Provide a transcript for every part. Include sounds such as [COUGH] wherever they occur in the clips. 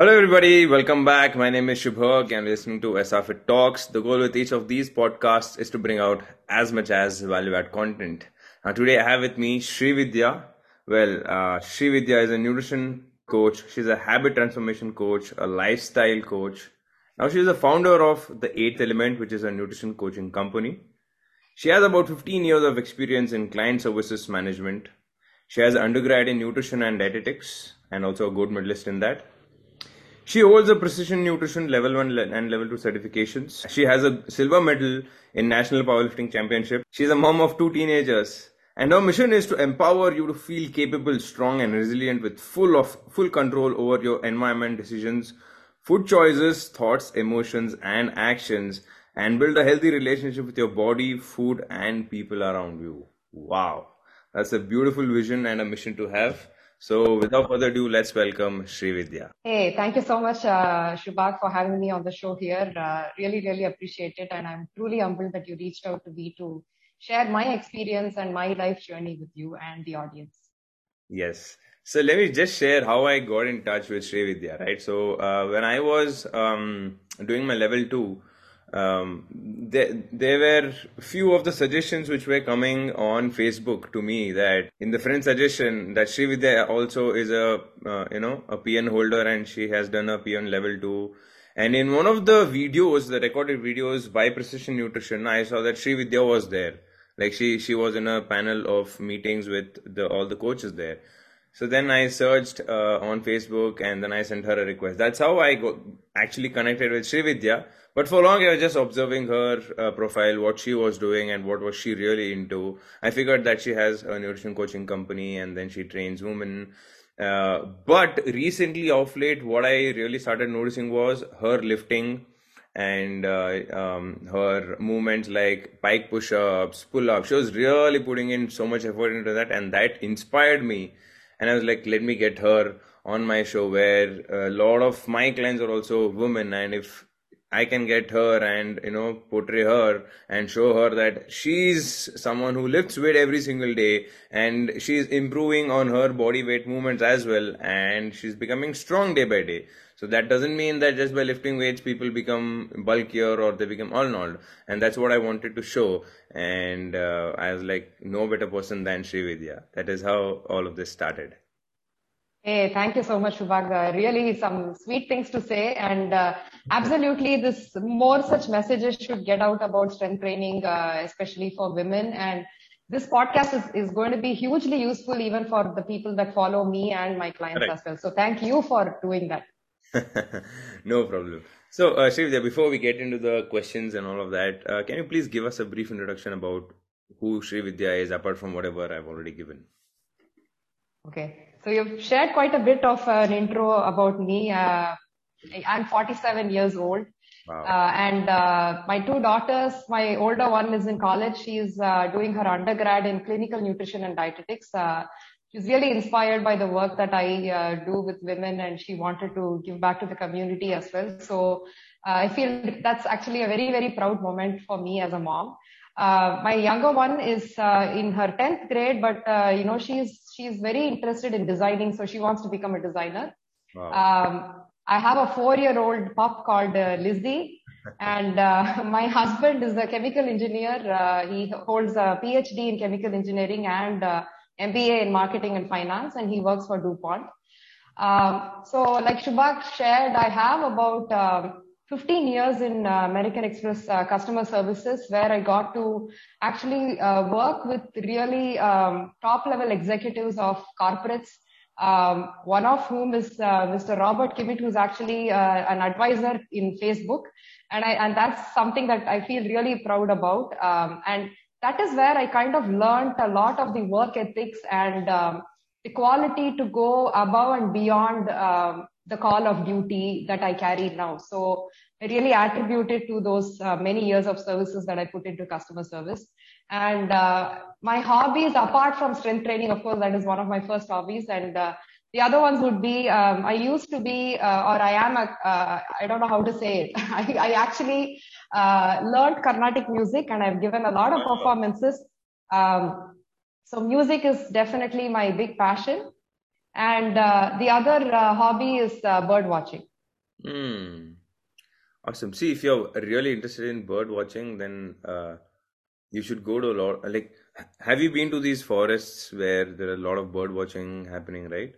Hello, everybody. Welcome back. My name is Shubhag and listening to SRFit Talks. The goal with each of these podcasts is to bring out as much as value add content. Now, today I have with me Sri Vidya. Well, uh, is a nutrition coach. She's a habit transformation coach, a lifestyle coach. Now, she's the founder of The Eighth Element, which is a nutrition coaching company. She has about 15 years of experience in client services management. She has undergrad in nutrition and dietetics and also a gold medalist in that. She holds a precision nutrition level 1 and level 2 certifications. She has a silver medal in National Powerlifting Championship. She's a mom of two teenagers. And her mission is to empower you to feel capable, strong and resilient with full of full control over your environment decisions, food choices, thoughts, emotions and actions and build a healthy relationship with your body, food and people around you. Wow. That's a beautiful vision and a mission to have. So without further ado, let's welcome Sri Vidya. Hey, thank you so much, uh, Shubhag, for having me on the show here. Uh, really, really appreciate it. And I'm truly humbled that you reached out to me to share my experience and my life journey with you and the audience. Yes. So let me just share how I got in touch with Sri Vidya, right? So uh, when I was um, doing my level two, um, there, there were few of the suggestions which were coming on Facebook to me that in the friend suggestion that Sri Vidya also is a uh, you know a PN holder and she has done a PN level two. And in one of the videos, the recorded videos by Precision Nutrition, I saw that Sri Vidya was there. Like she she was in a panel of meetings with the all the coaches there. So then I searched uh, on Facebook and then I sent her a request. That's how I actually connected with Sri Vidya. But for long, I was just observing her uh, profile, what she was doing, and what was she really into. I figured that she has a nutrition coaching company, and then she trains women. Uh, but recently, off late, what I really started noticing was her lifting and uh, um, her movements like pike push-ups, pull-ups. She was really putting in so much effort into that, and that inspired me. And I was like, let me get her on my show, where a lot of my clients are also women, and if I can get her and you know portray her and show her that she's someone who lifts weight every single day and she's improving on her body weight movements as well and she's becoming strong day by day. So that doesn't mean that just by lifting weights people become bulkier or they become Arnold and that's what I wanted to show and uh, I was like no better person than Sri Vidya. That is how all of this started. Hey, thank you so much, Shubhag. Really some sweet things to say. And uh, absolutely, this more such messages should get out about strength training, uh, especially for women. And this podcast is, is going to be hugely useful even for the people that follow me and my clients as well. So thank you for doing that. [LAUGHS] no problem. So, uh, Shrivya, before we get into the questions and all of that, uh, can you please give us a brief introduction about who Sri Vidya is, apart from whatever I've already given? Okay. So you've shared quite a bit of an intro about me. Uh, I'm 47 years old. Wow. Uh, and uh, my two daughters, my older one is in college. She's uh, doing her undergrad in clinical nutrition and dietetics. Uh, she's really inspired by the work that I uh, do with women and she wanted to give back to the community as well. So I feel that's actually a very, very proud moment for me as a mom. Uh, my younger one is uh, in her 10th grade, but uh, you know she's she's very interested in designing, so she wants to become a designer. Wow. Um, I have a four-year-old pup called uh, Lizzie, [LAUGHS] and uh, my husband is a chemical engineer. he holds a PhD in chemical engineering and MBA in marketing and finance, and he works for DuPont. Um, so, like Shubhag shared, I have about um, 15 years in uh, American Express uh, customer services where I got to actually uh, work with really um, top level executives of corporates. Um, one of whom is uh, Mr. Robert Kimmitt, who's actually uh, an advisor in Facebook. And I, and that's something that I feel really proud about. Um, and that is where I kind of learned a lot of the work ethics and um, the quality to go above and beyond um, the call of duty that I carry now. So I really attribute it to those uh, many years of services that I put into customer service. And uh, my hobbies, apart from strength training, of course, that is one of my first hobbies. And uh, the other ones would be, um, I used to be, uh, or I am a, uh, I don't know how to say it. [LAUGHS] I, I actually uh, learned Carnatic music and I've given a lot of performances. Um, so music is definitely my big passion. And uh, the other uh, hobby is uh, bird watching. Hmm. Awesome. See, if you're really interested in bird watching, then uh, you should go to a lot. Like, have you been to these forests where there are a lot of bird watching happening? Right?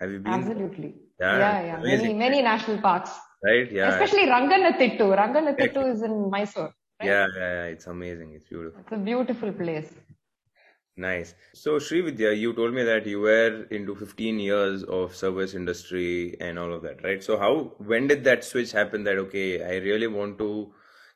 Have you been? Absolutely. Yeah, Yeah, yeah. Many, amazing. many national parks. Right? Yeah. Especially Ranganathittu. Ranganathittu is in Mysore. Right? Yeah, yeah, yeah. It's amazing. It's beautiful. It's a beautiful place. Nice. So, Srividya, you told me that you were into 15 years of service industry and all of that, right? So, how, when did that switch happen that, okay, I really want to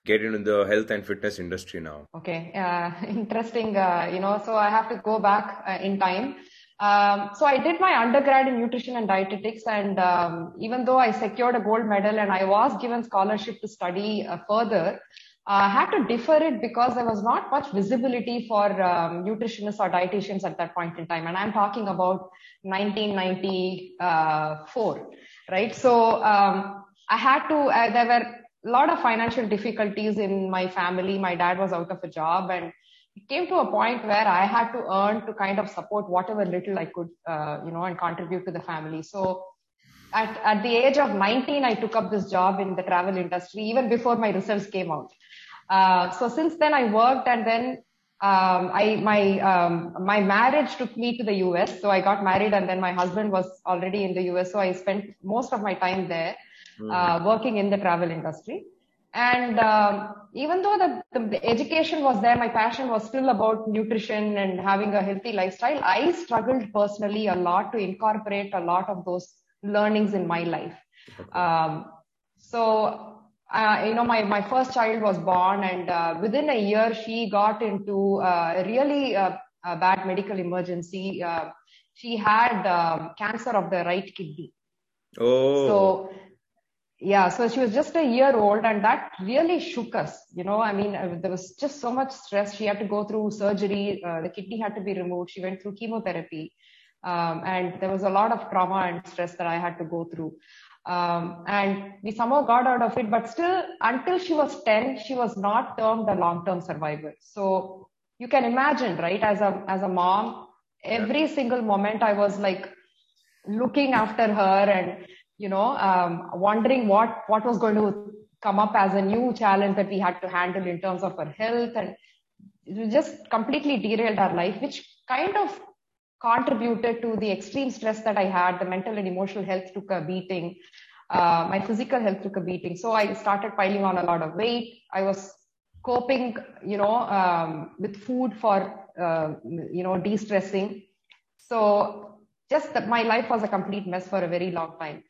get into the health and fitness industry now? Okay, uh, [LAUGHS] interesting. Uh, you know, so I have to go back uh, in time. Um, so I did my undergrad in nutrition and dietetics, and um, even though I secured a gold medal and I was given scholarship to study uh, further, I had to defer it because there was not much visibility for um, nutritionists or dietitians at that point in time. And I'm talking about 1994, right? So um, I had to, uh, there were a lot of financial difficulties in my family. My dad was out of a job and it came to a point where I had to earn to kind of support whatever little I could, uh, you know, and contribute to the family. So at, at the age of 19, I took up this job in the travel industry, even before my results came out. Uh, so since then I worked and then um, I my um, my marriage took me to the US. So I got married and then my husband was already in the US. So I spent most of my time there, uh, working in the travel industry. And um, even though the, the, the education was there, my passion was still about nutrition and having a healthy lifestyle. I struggled personally a lot to incorporate a lot of those learnings in my life. Um, so uh, you know, my, my first child was born and uh, within a year she got into uh, a really uh, a bad medical emergency. Uh, she had um, cancer of the right kidney. Oh, So yeah, so she was just a year old and that really shook us. You know, I mean, uh, there was just so much stress. She had to go through surgery. Uh, the kidney had to be removed. She went through chemotherapy. Um, and there was a lot of trauma and stress that I had to go through. Um, and we somehow got out of it, but still until she was 10, she was not termed a long-term survivor. So you can imagine, right? As a, as a mom, every single moment I was like looking after her and, you know, um, wondering what, what was going to come up as a new challenge that we had to handle in terms of her health. And it just completely derailed our life, which kind of contributed to the extreme stress that I had. The mental and emotional health took a beating. Uh, my physical health took a beating. So I started piling on a lot of weight. I was coping, you know, um, with food for, uh, you know, de-stressing. So just that my life was a complete mess for a very long time.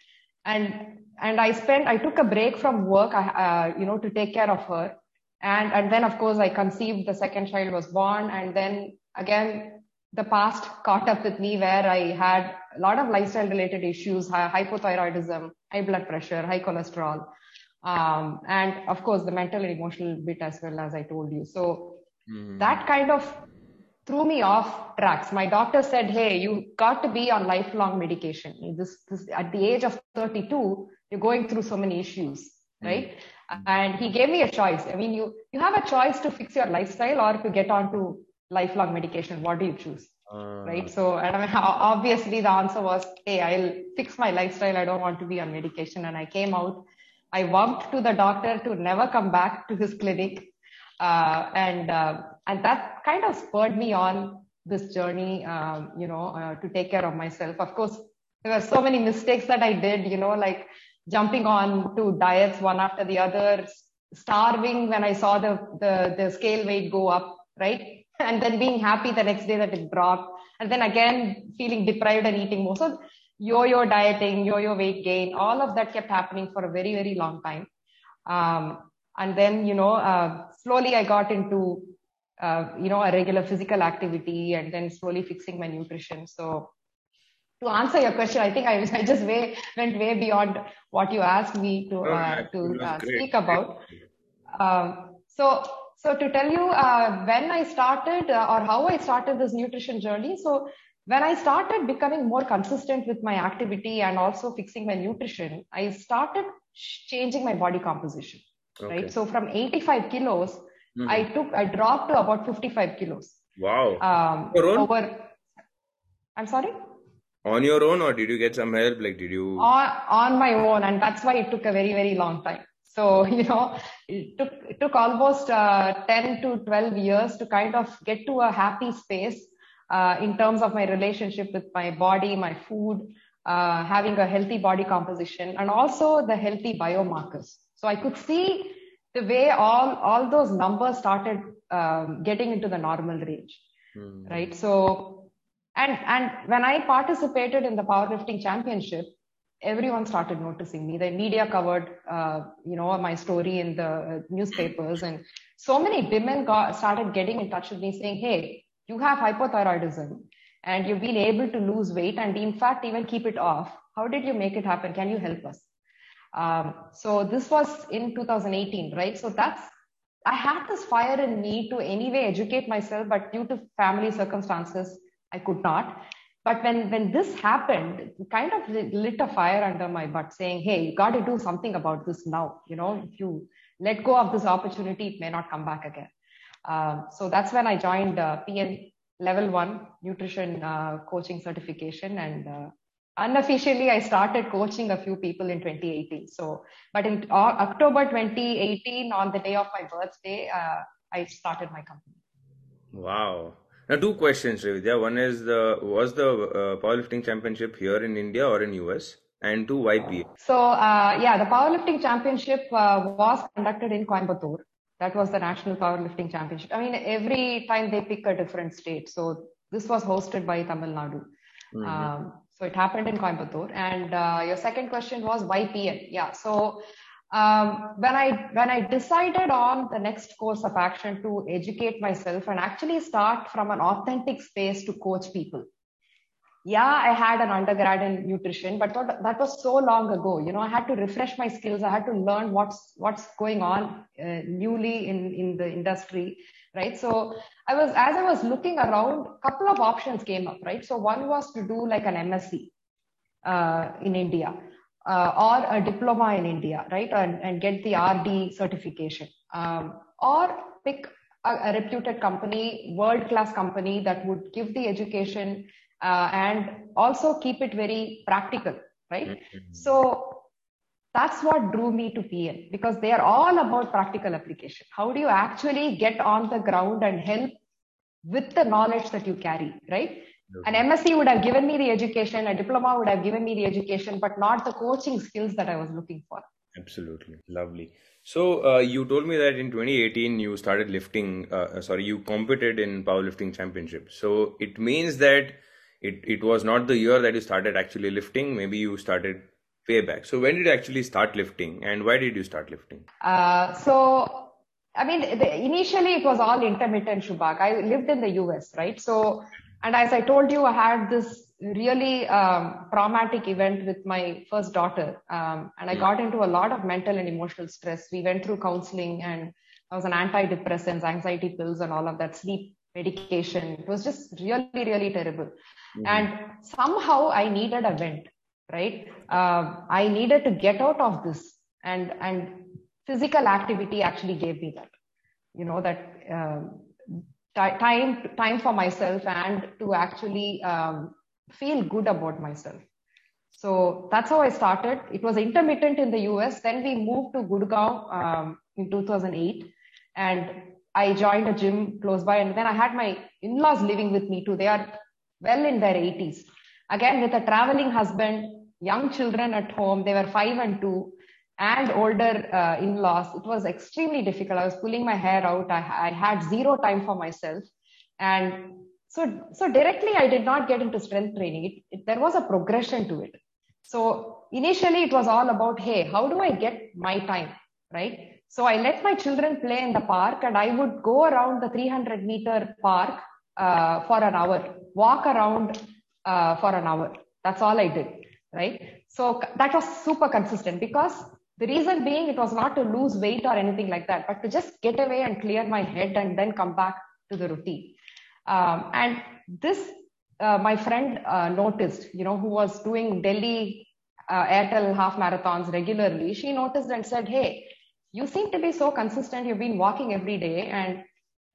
And, and I spent, I took a break from work, uh, you know, to take care of her. And, and then of course I conceived, the second child was born. And then again, the past caught up with me where I had a lot of lifestyle related issues, hypothyroidism, high blood pressure, high cholesterol, um, and of course the mental and emotional bit as well as I told you. So Mhm. that kind of threw me off tracks. My doctor said, "Hey, you got to be on lifelong medication. This, this at the age of 32, you're going through so many issues, right?" And he gave me a choice. I mean, you you have a choice to fix your lifestyle or to get on to lifelong medication. What do you choose? Uh, right? So, and I mean, [LAUGHS] obviously the answer was, hey, I'll fix my lifestyle. I don't want to be on medication. And I came out, I vowed to the doctor to never come back to his clinic. Uh, and, uh, and that kind of spurred me on this journey, um, you know, uh, to take care of myself. Of course, there were so many mistakes that I did, you know, like jumping on to diets one after the other, starving when I saw the, the, the scale weight go up, right? And then being happy the next day that it dropped. And then again, feeling deprived and eating more. So yo-yo dieting, yo-yo weight gain, all of that kept happening for a very, very long time. Um, and then, you know, uh, slowly I got into, uh, you know, a regular physical activity and then slowly fixing my nutrition. So to answer your question, I think I, [LAUGHS] I just way, went way beyond what you asked me to, uh, to uh, speak about. Um, so, so to tell you uh, when I started uh, or how I started this nutrition journey. So when I started becoming more consistent with my activity and also fixing my nutrition, I started changing my body composition. Okay. Right. So from 85 kilos, Mhm. I took, I dropped to about 55 kilos. Wow. Um, Your own- over, I'm sorry? on your own or did you get some help? Like, did you? On, on my own. And that's why it took a very, very long time. So, [LAUGHS] you know, it took, it took almost uh, 10 to 12 years to kind of get to a happy space uh, in terms of my relationship with my body, my food, uh, having a healthy body composition, and also the healthy biomarkers. So I could see the way all, all those numbers started um, getting into the normal range, mm. right? So and, and when I participated in the powerlifting championship, everyone started noticing me. The media covered, uh, you know, my story in the newspapers, and so many women got, started getting in touch with me saying, "Hey, you have hypothyroidism, and you've been able to lose weight, and in fact, even keep it off. How did you make it happen? Can you help us?" Um, so this was in 2018, right? So that's I had this fire in me to anyway educate myself, but due to family circumstances, I could not. But when, when this happened, kind of lit a fire under my butt saying, Hey, you got to do something about this now. You know, if you let go of this opportunity, it may not come back again. Um, so that's when I joined uh, PN level one nutrition uh, coaching certification and uh, unofficially i started coaching a few people in 2018 so but in october 2018 on the day of my birthday uh, i started my company wow now, two questions, Srividya. One is the was the uh, powerlifting championship here in India or in US, and two, YPA. So, uh, yeah, the powerlifting championship uh, was conducted in Coimbatore. That was the national powerlifting championship. I mean, every time they pick a different state. So this was hosted by Tamil Nadu. Mm-hmm. Um, so it happened in Coimbatore. And uh, your second question was why YPN. Yeah. So um, when I when I decided on the next course of action to educate myself and actually start from an authentic space to coach people. Yeah, I had an undergrad in nutrition, but that was so long ago. You know, I had to refresh my skills. I had to learn what's what's going on uh, newly in in the industry, right? So I was as I was looking around, a couple of options came up, right? So one was to do like an MSc uh, in India or a diploma in India, right? And, and get the RD certification. Um, or pick a, a reputed company, world class company that would give the education uh, and also keep it very practical, right? Mm-hmm. So that's what drew me to PN because they are all about practical application. How do you actually get on the ground and help with the knowledge that you carry, right? An MSc would have given me the education, a diploma would have given me the education, but not the coaching skills that I was looking for. Absolutely. Lovely. So, uh, you told me that in 2018 you started lifting, uh, uh, sorry, you competed in powerlifting championship. So, it means that it, it was not the year that you started actually lifting. Maybe you started way back. So, when did you actually start lifting and why did you start lifting? Uh, so, I mean, the, initially it was all intermittent, Shubhak. I lived in the US, right? So, and as I told you, I had this really um, traumatic event with my first daughter. Um, and I hmm. got into a lot of mental and emotional stress. We went through counseling and I was on antidepressants, anxiety pills, and all of that, sleep medication. It was just really, really terrible. Mm-hmm. And somehow I needed a vent, right? Uh, I needed to get out of this. And, and physical activity actually gave me that, you know, that um, time time for myself and to actually um, feel good about myself. So that's how i started. It was intermittent in the us then we moved to gurgaon um, in 2008 and i joined a gym close by. And then i had my in-laws living with me too. They are well in their 80s again with a traveling husband young children at home they were 5 and 2 and older uh, in-laws it was extremely difficult. I was pulling my hair out. I, I, had zero time for myself. And so so directly i did not get into strength training. It, it, there was a progression to it. So initially it was all about hey how do i get my time right? So i let my children play in the park and i would go around the 300 meter park uh, for an hour walk around uh, for an hour. That's all i did right? So that was super consistent because the reason being, it was not to lose weight or anything like that, but to just get away and clear my head and then come back to the routine. Um, and this, uh, my friend uh, noticed, you know, who was doing Delhi uh, Airtel half marathons regularly. She noticed and said, Hey, you seem to be so consistent. You've been walking every day. And,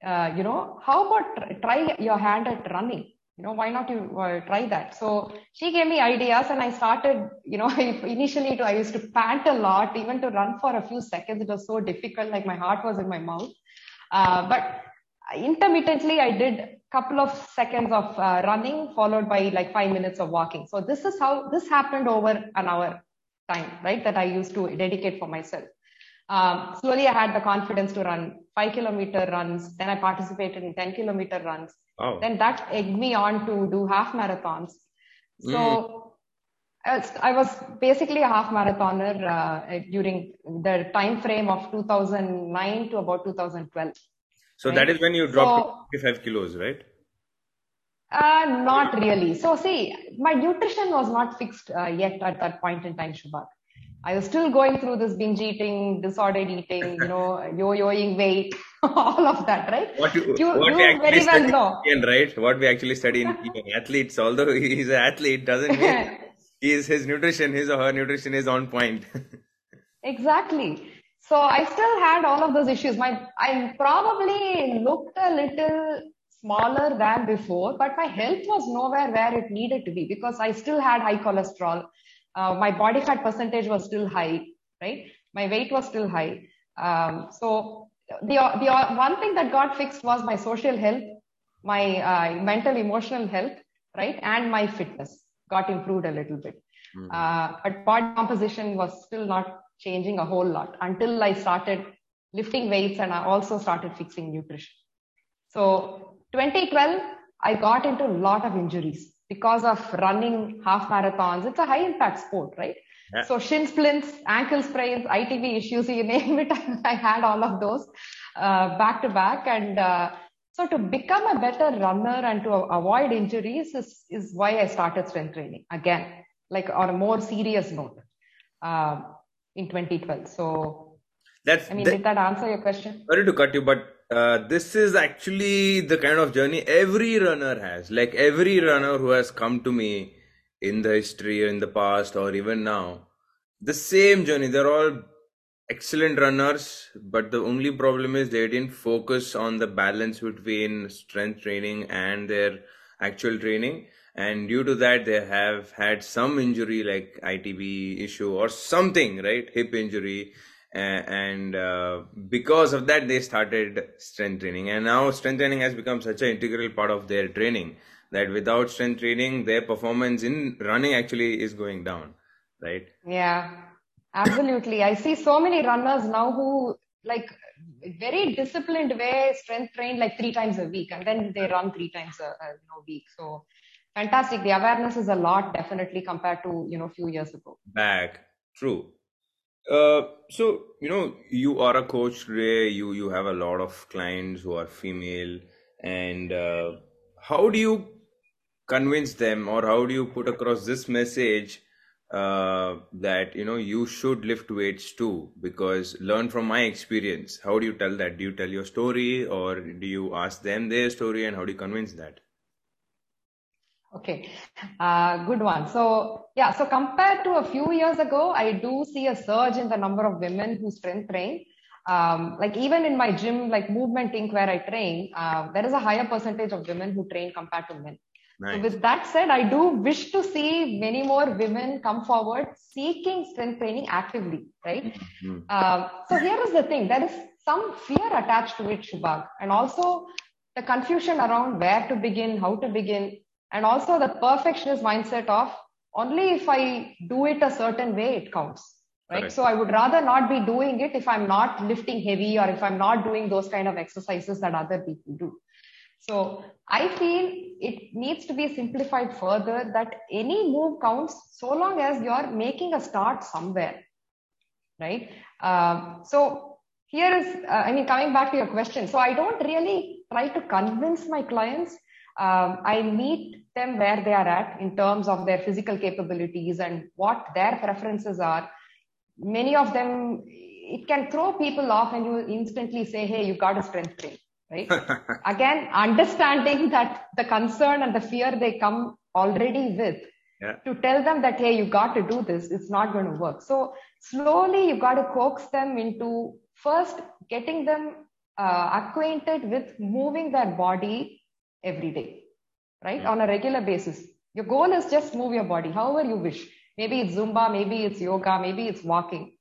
uh, you know, how about try your hand at running? You know, why not you uh, try that? So she gave me ideas and I started, you know, [LAUGHS] initially to, I used to pant a lot, even to run for a few seconds. It was so difficult, like my heart was in my mouth. Uh, but intermittently, I did a couple of seconds of uh, running followed by like five minutes of walking. So this is how this happened over an hour time, right? That I used to dedicate for myself. Um, slowly, I had the confidence to run five kilometer runs. Then I participated in 10 kilometer runs. Oh. Then that egged me on to do half marathons. So mm. I, was, I was basically a half marathoner uh, during the time frame of 2009 to about 2012. So right? that is when you dropped so, 55 kilos, right? Uh, not really. So see, my nutrition was not fixed uh, yet at that point in time, Shubhag. I was still going through this binge eating, disordered eating, you know, yo-yoing weight, [LAUGHS] all of that, right? What you, you, what you we actually very well know. In, right? What we actually study in [LAUGHS] athletes, although he's an athlete, doesn't mean [LAUGHS] he's, his nutrition, his or her nutrition is on point. exactly. So I still had all of those issues. My, I probably looked a little smaller than before, but my health was nowhere where it needed to be because I still had high cholesterol uh, my body fat percentage was still high, right? My weight was still high. Um, so the, the one thing that got fixed was my social health, my uh, mental, emotional health, right? And my fitness got improved a little bit. Mm-hmm. Uh, but body composition was still not changing a whole lot until I started lifting weights and I also started fixing nutrition. So 2012, I got into a lot of injuries because of running half marathons. It's a high impact sport, right? Yeah. So shin splints, ankle sprains, ITB issues, you name it. [LAUGHS] I had all of those uh, back to back. And uh, so to become a better runner and to avoid injuries is, is why I started strength training again, like on a more serious note uh, in 2012. So that's, I mean, that, did that answer your question? Sorry to cut you, but uh, this is actually the kind of journey every runner has. Like every runner who has come to me in the history or in the past or even now, the same journey. They're all excellent runners, but the only problem is they didn't focus on the balance between strength training and their actual training. And due to that, they have had some injury like ITB issue or something, right? Hip injury and uh, because of that they started strength training. And now strength training has become such an integral part of their training that without strength training their performance in running actually is going down right? Yeah absolutely. I see so many runners now who like very disciplined way strength train like three times a week and then they run three times a, a you know, week. So fantastic. The awareness is a lot definitely compared to you know a few years ago. Back. True uh, so you know you are a coach today. You you have a lot of clients who are female, and uh, how do you convince them, or how do you put across this message uh, that you know you should lift weights too? Because learn from my experience. How do you tell that? Do you tell your story, or do you ask them their story, and how do you convince that? Okay, uh, good one. So yeah, so compared to a few years ago, I do see a surge in the number of women who strength train. Um, like even in my gym, like Movement Inc., where I train, uh, there is a higher percentage of women who train compared to men. Nice. So with that said, I do wish to see many more women come forward seeking strength training actively, right? Mm-hmm. Uh, so here is the thing: there is some fear attached to it, Shubhag, and also the confusion around where to begin, how to begin and also the perfectionist mindset of only if I do it a certain way, it counts. Right. So I would rather not be doing it if I'm not lifting heavy or if I'm not doing those kind of exercises that other people do. So I feel it needs to be simplified further that any move counts so long as you're making a start somewhere. Right. Um, so here is, uh, I mean, coming back to your question. So I don't really try to convince my clients. Um, I meet them where they are at in terms of their physical capabilities and what their preferences are. Many of them, it can throw people off and you instantly say, Hey, you got a strength train, right? [LAUGHS] Again, understanding [LAUGHS] that the concern and the fear they come already with yeah. to tell them that, Hey, you got to do this. It's not going to work. So slowly you've got to coax them into first getting them uh, acquainted with moving their body every day right? On a regular basis. Your goal is just move your body however you wish. Maybe it's Zumba, maybe it's yoga, maybe it's walking.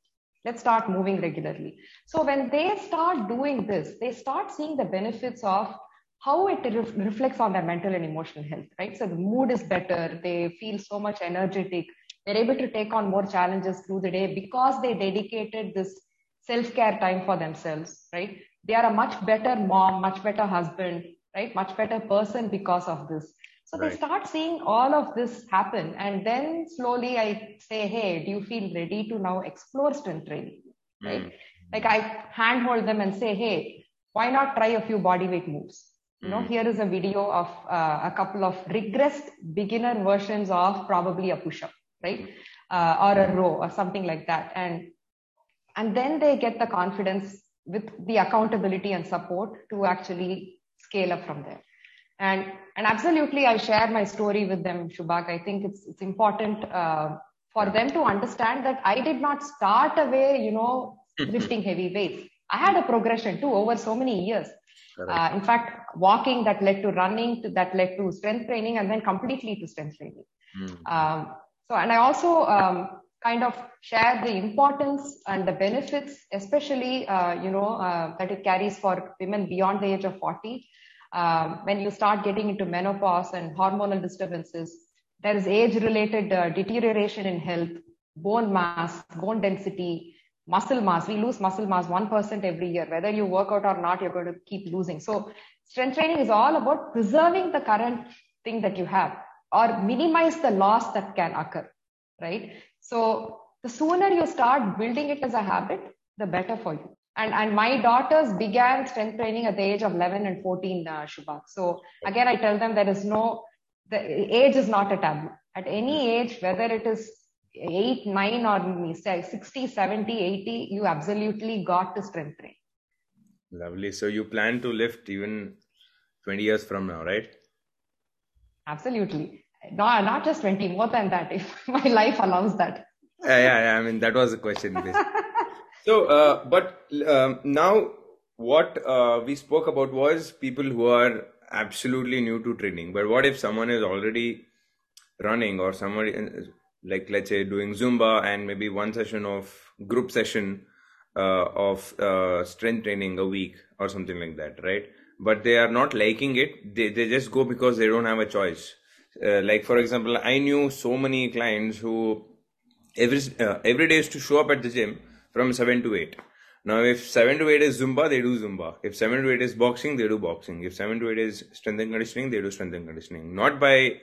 Let's start moving regularly. So when they start doing this, they start seeing the benefits of how it re- reflects on their mental and emotional health, right? So the mood is better. They feel so much energetic. They're able to take on more challenges through the day because they dedicated this self-care time for themselves, right? They are a much better mom, much better husband, right? Much better person because of this. So right. they start seeing all of this happen. And then slowly I say, hey, do you feel ready to now explore strength training? Right? Mm. Like I handhold them and say, hey, why not try a few body weight moves? You know, mm. here is a video of uh, a couple of regressed beginner versions of probably a push-up, right? Uh, or a row or something like that. And and then they get the confidence with the accountability and support to actually scale up from there. And and absolutely i share my story with them shubhag i think it's it's important uh, for them to understand that i did not start away you know [LAUGHS] lifting heavy weights. I had a progression too over so many years. Uh, in fact walking that led to running to, that led to strength training and then completely to strength training. Mm. um, so and i also um, kind of share the importance and the benefits especially uh, you know uh, that it carries for women beyond the age of 40 um, when you start getting into menopause and hormonal disturbances, there is age related uh, deterioration in health, bone mass, bone density, muscle mass. We lose muscle mass 1% every year. Whether you work out or not, you're going to keep losing. So, strength training is all about preserving the current thing that you have or minimize the loss that can occur, right? So, the sooner you start building it as a habit, the better for you and and my daughters began strength training at the age of 11 and 14 uh, shubha. So again i tell them there is no the age is not a taboo. At any age whether it is 8 9 or 60 70 80 you absolutely got to strength train. Lovely. So you plan to lift even 20 years from now right? Absolutely. No not just 20 more than that if [LAUGHS] my life allows that. Yeah, yeah, yeah. i mean that was the question So, uh, but um, now what uh, we spoke about was people who are absolutely new to training. But what if someone is already running or somebody like let's say doing Zumba and maybe one session of group session uh, of uh, strength training a week or something like that, right? But they are not liking it. They they just go because they don't have a choice. Uh, like for example, I knew so many clients who every uh, every day is to show up at the gym from 7 to 8. Now, if 7 to 8 is Zumba, they do Zumba. If 7 to 8 is boxing, they do boxing. If 7 to 8 is strength and conditioning, they do strength and conditioning. Not by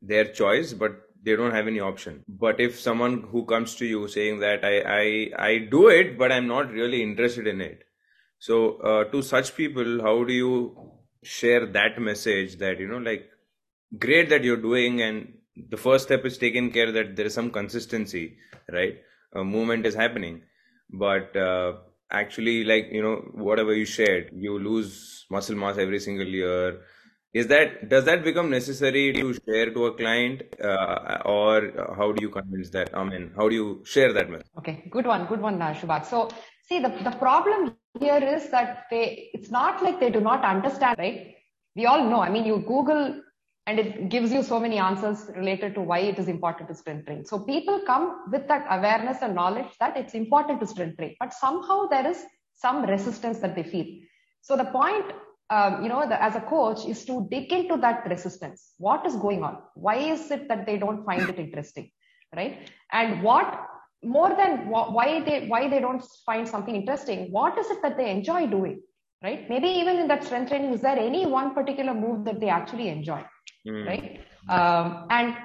their choice, but they don't have any option. But if someone who comes to you saying that I, I, I do it, but I'm not really interested in it. So, uh, to such people, how do you share that message that, you know, like, great that you're doing and the first step is taken care that there is some consistency, right? A movement is happening but uh, actually like you know whatever you shared you lose muscle mass every single year. Is that does that become necessary to share to a client uh, or how do you convince that? I mean how do you share that message okay good one good one uh, Shubhak. so see the, the problem here is that they it's not like they do not understand right? We all know i mean you google and it gives you so many answers related to why it is important to strength train. So people come with that awareness and knowledge that it's important to strength train, but somehow there is some resistance that they feel. So the point, um, you know, the, as a coach is to dig into that resistance. What is going on? Why is it that they don't find it interesting, right? And what more than why they why they don't find something interesting? What is it that they enjoy doing, right? Maybe even in that strength training, is there any one particular move that they actually enjoy? Mm. right? Um, and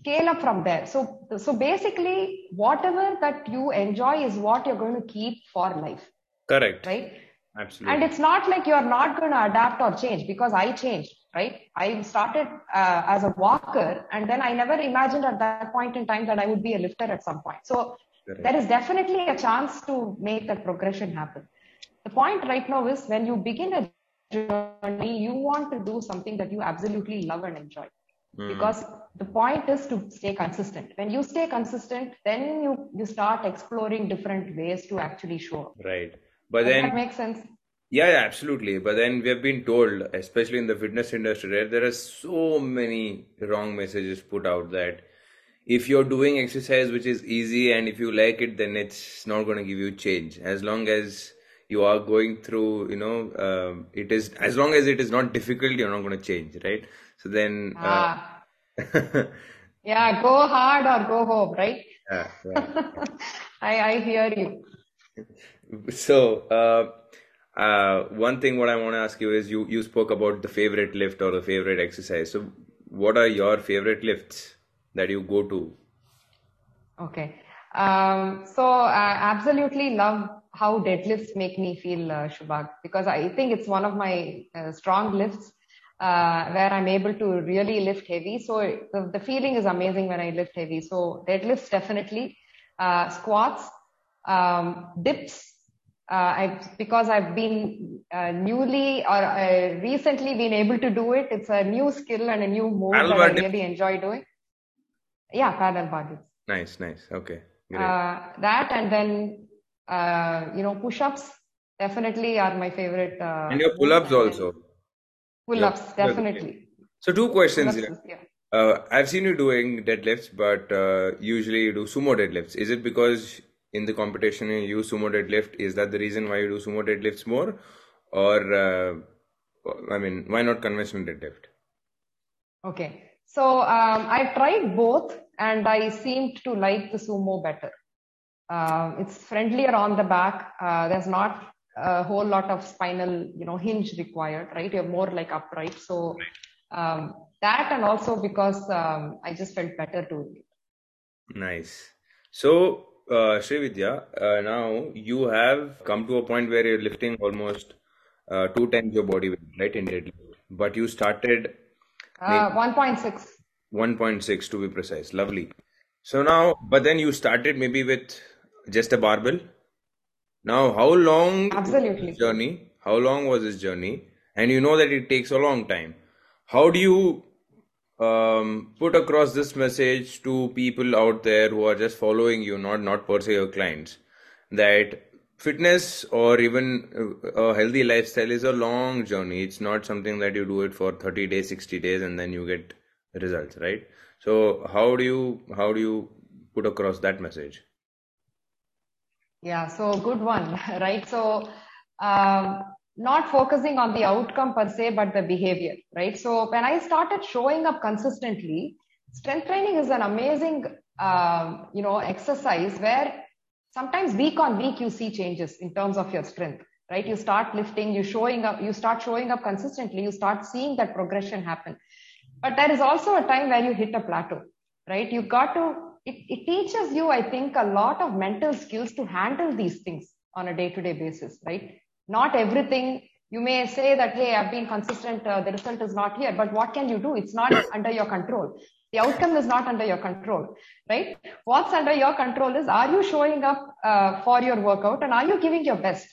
scale up from there. So, so basically, whatever that you enjoy is what you're going to keep for life. Correct. Right. Absolutely. And it's not like you're not going to adapt or change because I changed, right? I started uh, as a walker and then I never imagined at that point in time that I would be a lifter at some point. So Correct. there is definitely a chance to make that progression happen. The point right now is when you begin a journey, you want to do something that you absolutely love and enjoy. Mm. Because the point is to stay consistent. When you stay consistent, then you you start exploring different ways to actually show up. Right. But Does then that makes sense. Yeah, yeah, absolutely. But then we have been told, especially in the fitness industry, right, there are so many wrong messages put out that if you're doing exercise which is easy and if you like it, then it's not going to give you change. As long as you are going through, you know, um, it is as long as it is not difficult, you're not going to change, right? So then, uh, Ah, [LAUGHS] yeah, go hard or go home, right? yeah, yeah. [LAUGHS] I, I hear you. So, uh, uh, one thing what I want to ask you is you you spoke about the favorite lift or the favorite exercise. So, what are your favorite lifts that you go to? Okay. Um, so I absolutely love how deadlifts make me feel, uh, Shubhag, because I think it's one of my uh, strong lifts uh, where I'm able to really lift heavy. So the, the feeling is amazing when I lift heavy. So deadlifts definitely, uh, squats, um, dips. Uh, I because I've been uh, newly or uh, recently been able to do it. It's a new skill and a new move that I really enjoy doing. Yeah, paddle bar dips. Nice, nice. Okay, great. Uh, that and then uh, you know push-ups definitely are my favorite uh, And your pull-ups also. Pull-ups are definitely So, two questions here. yeah Uh, I've seen you doing deadlifts, but uh, usually you do sumo deadlifts. Is it because in the competition you use sumo deadlift? Is that the reason why you do sumo deadlifts more? Or, uh, I mean, why not conventional deadlift? okay so um, I tried both and I seemed to like the sumo better uh, it's friendlier on the back uh, there's not a whole lot of spinal you know hinge required right you're more like upright so um, that and also because um, I just felt better doing it Nice. So, uh, Srividya, uh, now you have come to a point where you're lifting almost uh, two times your body weight, right, in deadlift. But you started uh, 1.6 1.6 to be precise. Lovely. So now, but then you started maybe with just a barbell. Now, how long Absolutely. journey? How long was this journey? And you know that it takes a long time. How do you um, put across this message to people out there who are just following you, not not per se your clients, that fitness or even uh, a healthy lifestyle is a long journey. It's not something that you do it for 30 days, 60 days, and then you get results, right? So how do you how do you put across that message? Yeah, so good one, [LAUGHS] right? So, um, not focusing on the outcome per se, but the behavior, right? So, when I started showing up consistently, strength training is an amazing, um, you know, exercise where sometimes week on week you see changes in terms of your strength, right? You start lifting, you showing up, you start showing up consistently, you start seeing that progression happen. But there is also a time where you hit a plateau, right? You got to, it, it teaches you, I think, a lot of mental skills to handle these things on a day to day basis, right? Not everything, you may say that, hey, I've been consistent, uh, the result is not here, but what can you do? It's not [COUGHS] under your control. The outcome is not under your control, right? What's under your control is, are you showing up uh, for your workout and are you giving your best?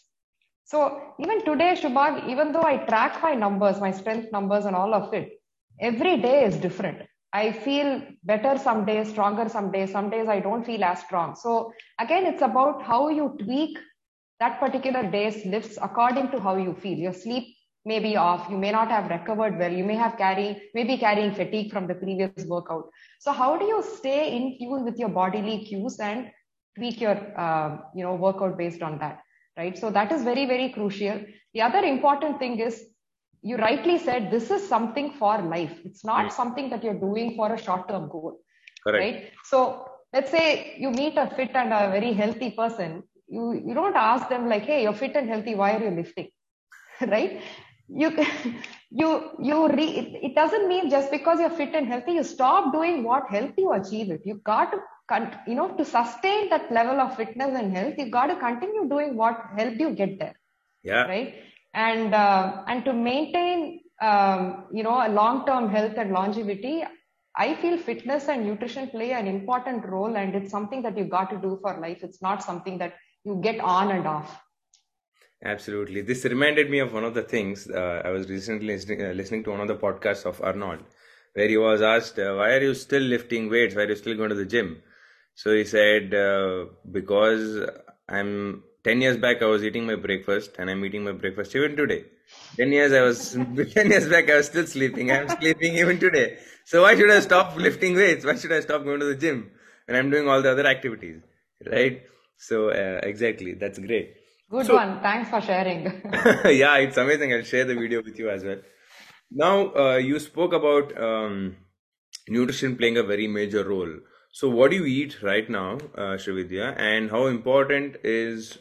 So even today, Shubhag, even though I track my numbers, my strength numbers and all of it, every day is different. I feel better some days, stronger some days, some days I don't feel as strong. So again, it's about how you tweak that particular day's lifts according to how you feel. Your sleep may be off. You may not have recovered well. You may have carrying, maybe carrying fatigue from the previous workout. So how do you stay in tune with your bodily cues and tweak your, uh, you know, workout based on that, right? So that is very, very crucial. The other important thing is you rightly said this is something for life. It's not something that you're doing for a short-term goal, Correct. right? So let's say you meet a fit and a very healthy person. You you don't ask them like, hey, you're fit and healthy. Why are you lifting, [LAUGHS] right? You you you re, it, it doesn't mean just because you're fit and healthy you stop doing what helped you achieve it. You got to you know to sustain that level of fitness and health. You got to continue doing what helped you get there Yeah. right? And uh, and to maintain um, you know a long-term health and longevity, I feel fitness and nutrition play an important role, and it's something that you've got to do for life. It's not something that you get on and off. Absolutely. This reminded me of one of the things uh, I was recently listening, uh, listening to one of the podcasts of Arnold, where he was asked, uh, Why are you still lifting weights? Why are you still going to the gym? So he said, uh, Because I'm 10 years back I was eating my breakfast and I'm eating my breakfast even today. 10 years I was [LAUGHS] 10 years back I was still sleeping. I'm sleeping even today. So why should I stop lifting weights? Why should I stop going to the gym? And I'm doing all the other activities, right? So uh, exactly, that's great. Good so, one. Thanks for sharing. [LAUGHS] [LAUGHS] yeah, it's amazing. I'll share the video with you as well. Now uh, you spoke about um, nutrition playing a very major role. So what do you eat right now, uh, Srividya, and how important is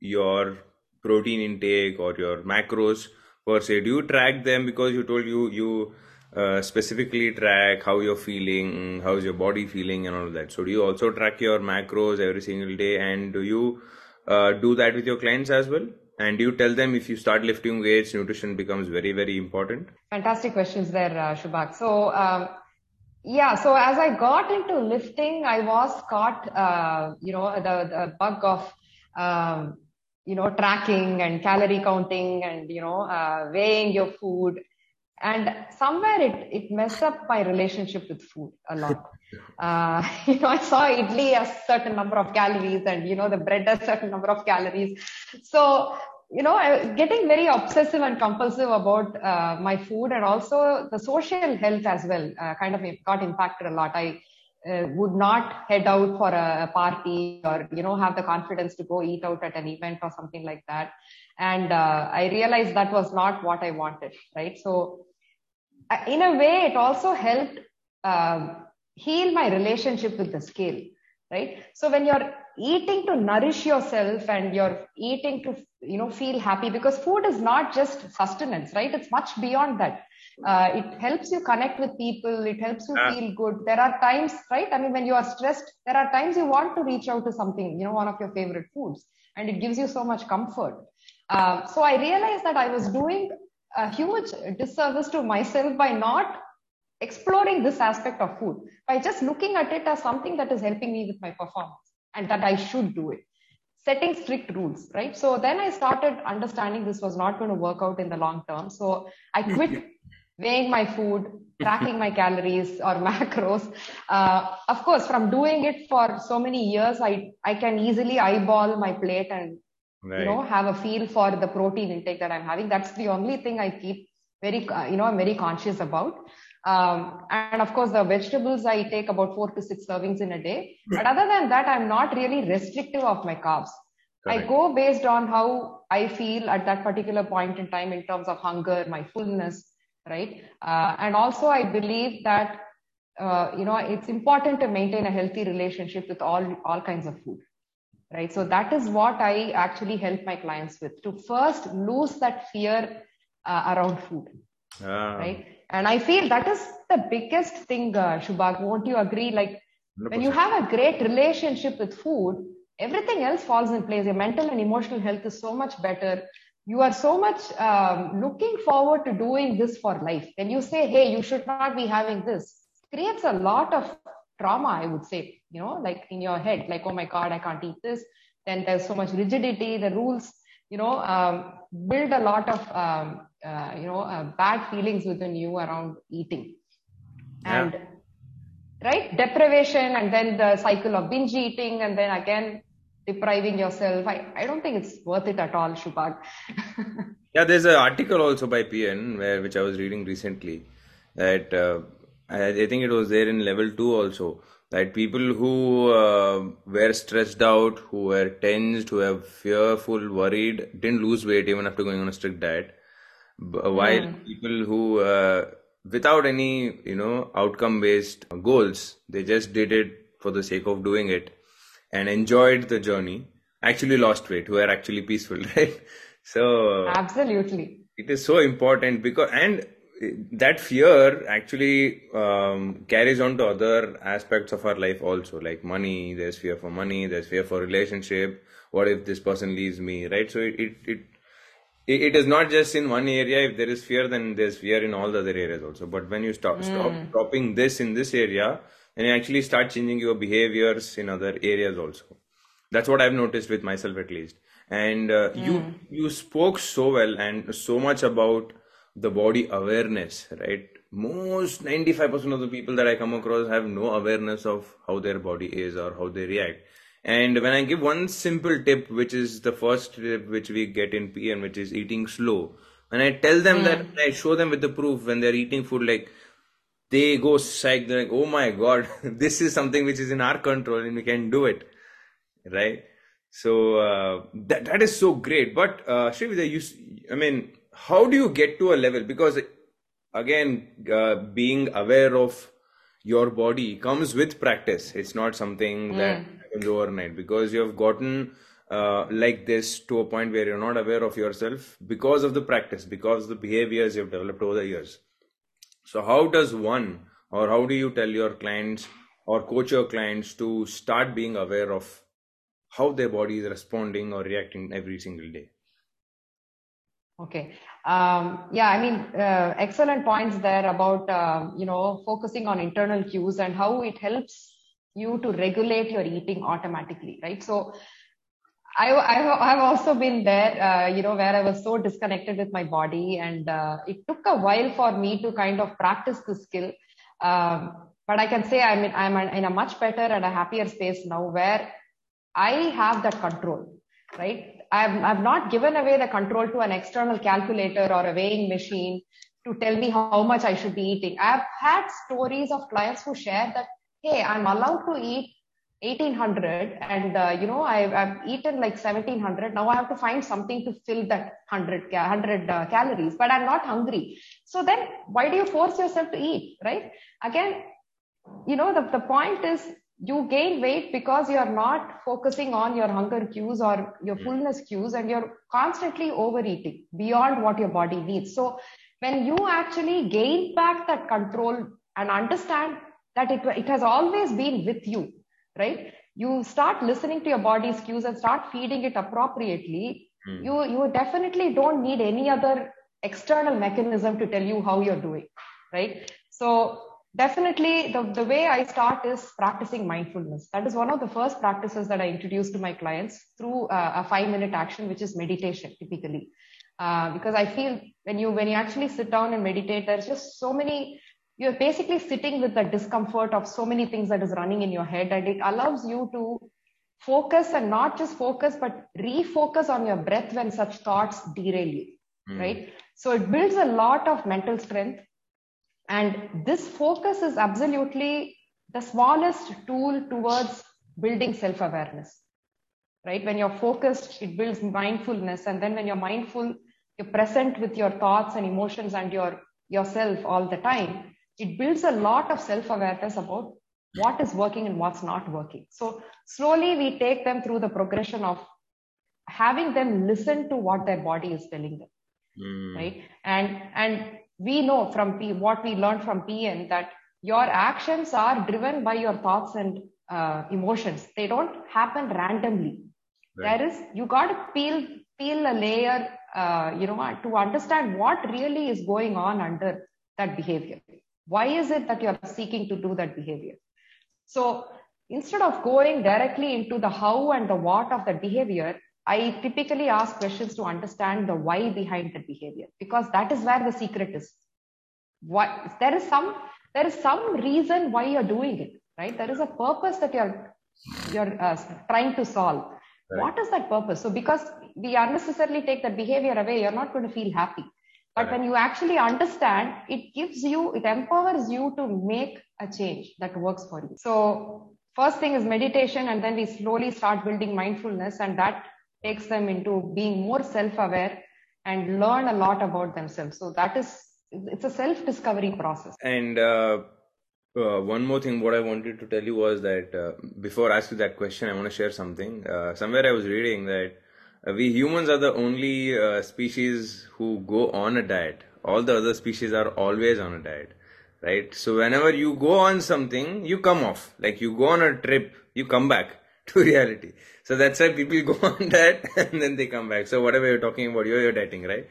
your protein intake or your macros per se? Do you track them because you told you you uh, specifically track how you're feeling, how's your body feeling, and all of that. So do you also track your macros every single day, and do you uh, do that with your clients as well? And do you tell them if you start lifting weights, nutrition becomes very, very important? Fantastic questions there, uh, Shubhak. So, um, yeah, so as I got into lifting, I was caught, uh, you know, the, the bug of, um, you know, tracking and calorie counting and, you know, uh, weighing your food. And somewhere it, it messed up my relationship with food a lot. [LAUGHS] Uh, [LAUGHS] you know, I saw idli a certain number of calories and, you know, the bread a certain number of calories. So, you know, I getting very obsessive and compulsive about uh, my food and also the social health as well uh, kind of got impacted a lot. I uh, would not head out for a, party or, you know, have the confidence to go eat out at an event or something like that. And uh, I realized that was not what I wanted, right? So, uh, in a way, it also helped um, heal my relationship with the scale, right? So when you're eating to nourish yourself and you're eating to, you know, feel happy because food is not just sustenance, right? It's much beyond that. Uh, it helps you connect with people. It helps you yeah. feel good. There are times, right? I mean, when you are stressed, there are times you want to reach out to something, you know, one of your favorite foods and it gives you so much comfort. Uh, so I realized that I was doing a huge disservice to myself by not exploring this aspect of food by just looking at it as something that is helping me with my performance and that I should do it. Setting strict rules, right? So then I started understanding this was not going to work out in the long term. So I quit [LAUGHS] weighing my food, [LAUGHS] tracking my calories or [LAUGHS] macros. Uh, of course, from doing it for so many years, I, I can easily eyeball my plate and right. you know have a feel for the protein intake that I'm having. That's the only thing I keep very you know I'm very conscious about. Um, and of course, the vegetables I take about four to six servings in a day. But other than that, I'm not really restrictive of my carbs. Correct. I go based on how I feel at that particular point in time in terms of hunger, my fullness, right? Uh, and also, I believe that uh, you know it's important to maintain a healthy relationship with all all kinds of food, right? So that is what I actually help my clients with to first lose that fear uh, around food, ah. right? And I feel that is the biggest thing, uh, Shubhak. Won't you agree? Like 100%. when you have a great relationship with food, everything else falls in place. Your mental and emotional health is so much better. You are so much um, looking forward to doing this for life. When you say, hey, you should not be having this, creates a lot of trauma, I would say, you know, like in your head, like, oh my God, I can't eat this. Then there's so much rigidity, the rules, you know, um, build a lot of um, uh, you know uh, bad feelings within you around eating yeah. and right deprivation and then the cycle of binge eating and then again depriving yourself i, I don't think it's worth it at all shubhag [LAUGHS] yeah there's an article also by pn where which i was reading recently that uh, I, I think it was there in level 2 also that people who uh, were stressed out, who were tensed, who were fearful, worried, didn't lose weight even after going on a strict diet. Uh, while mm. people who, uh, without any, you know, outcome based goals, they just did it for the sake of doing it and enjoyed the journey, actually lost weight, who are actually peaceful, [LAUGHS] right? So, absolutely. It is so important because, and that fear actually um, carries on to other aspects of our life also like money. There's fear for money. There's fear for relationship. What if this person leaves me right? So it, it it it is not just in one area. If there is fear then there's fear in all the other areas also. But when you stop mm. stop dropping this in this area then you actually start changing your behaviors in other areas also that's what i've noticed with myself at least and uh, you you spoke so well and so much about the body awareness, right? Most 95% of the people that I come across have no awareness of how their body is or how they react. And when I give one simple tip, which is the first tip which we get in PN, which is eating slow, when I tell them mm. that, I show them with the proof when they're eating food, like they go psych, they're like, oh my god, [LAUGHS] this is something which is in our control and we can do it, right? So uh, that that is so great. But uh, Srividya, you, I mean, how do you get to a level? Because again, uh, being aware of your body comes with practice. It's not something mm. that happens overnight because you have gotten uh, like this to a point where you're not aware of yourself because of the practice, because of the behaviors you've developed over the years. So, how does one, or how do you tell your clients or coach your clients to start being aware of how their body is responding or reacting every single day? Okay. Um, yeah, I mean, uh, excellent points there about, uh, you know, focusing on internal cues and how it helps you to regulate your eating automatically, right? So I, I, have also been there, uh, you know, where I was so disconnected with my body and uh, it took a while for me to kind of practice the skill. Um, but I can say I'm in, I'm in a much better and a happier space now where I have that control, right? I've, I've not given away the control to an external calculator or a weighing machine to tell me how much I should be eating. I've had stories of clients who share that, hey, I'm allowed to eat 1800 and uh, you know I've, I've, eaten like 1700 now i have to find something to fill that 100 100 uh, calories but i'm not hungry. So then why do you force yourself to eat right? Again you know the, the point is you gain weight because you're not focusing on your hunger cues or your fullness cues and you're constantly overeating beyond what your body needs. So when you actually gain back that control and understand that it, it has always been with you, right? You start listening to your body's cues and start feeding it appropriately. Mm. You, you definitely don't need any other external mechanism to tell you how you're doing, right? So definitely the, the way I start is practicing mindfulness. That is one of the first practices that I introduce to my clients through uh, a five minute action, which is meditation typically. Uh, because I feel when you, when you actually sit down and meditate, there's just so many, you're basically sitting with the discomfort of so many things that is running in your head and it allows you to focus and not just focus, but refocus on your breath when such thoughts derail you, mm. right? So it builds a lot of mental strength and this focus is absolutely the smallest tool towards building self awareness. Right? When you're focused, it builds mindfulness. And then when you're mindful, you're present with your thoughts and emotions and your yourself all the time. It builds a lot of self awareness about what is working and what's not working. So slowly we take them through the progression of having them listen to what their body is telling them. Mm. Right. And and we know from P, what we learned from PN that your actions are driven by your thoughts and uh, emotions. They don't happen randomly. Right. There is, you got to peel, peel a layer, uh, you know, to understand what really is going on under that behavior. Why is it that you're seeking to do that behavior? So instead of going directly into the how and the what of that behavior, I typically ask questions to understand the why behind the behavior because that is where the secret is. What there is some there is some reason why you're doing it, right? There is a purpose that you're you're uh, trying to solve. Right. What is that purpose? So because we unnecessarily take that behavior away, you're not going to feel happy. But when you actually understand, it gives you, it empowers you to make a change that works for you. So first thing is meditation, and then we slowly start building mindfulness, and that takes them into being more self-aware and learn a lot about themselves. So that is it's a self-discovery process. And uh, uh, one more thing, what I wanted to tell you was that uh, before I ask you that question, I want to share something. Uh, somewhere I was reading that we humans are the only uh, species who go on a diet. All the other species are always on a diet, right? So whenever you go on something, you come off. Like you go on a trip, you come back [LAUGHS] to reality. So that's why people [LAUGHS] go on that and then they come back. So whatever you're talking about, you're, you're dieting, right?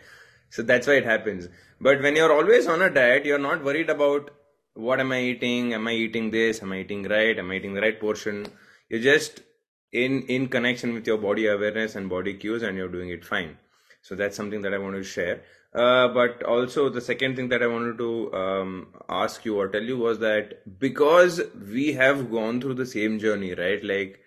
So that's why it happens. But when you're always on a diet, you're not worried about what am I eating? Am I eating this? Am I eating right? Am I eating the right portion? You're just in in connection with your body awareness and body cues, and you're doing it fine. So that's something that I wanted to share. Uh, but also the second thing that I wanted to um, ask you or tell you was that because we have gone through the same journey, right? Like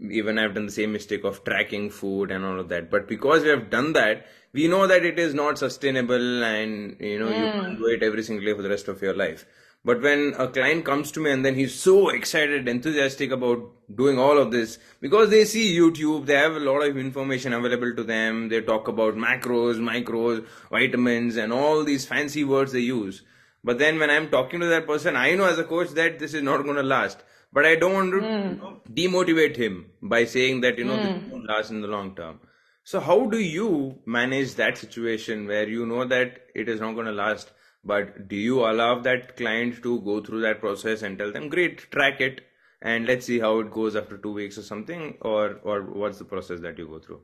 even I've done the same mistake of tracking food and all of that. But because we have done that, we know that it is not sustainable and you know mm. you can't do it every single day for the rest of your life. But when a client comes to me and then he's so excited, enthusiastic about doing all of this because they see YouTube, they have a lot of information available to them. They talk about macros, micros, vitamins, and all these fancy words they use. But then when I'm talking to that person, I know as a coach that this is not going to last. But I don't want to mm. demotivate him by saying that, you know, mm. this won't last in the long term. So how do you manage that situation where you know that it is not going to last but do you allow that client to go through that process and tell them, great, track it, and let's see how it goes after two weeks or something, or or what's the process that you go through?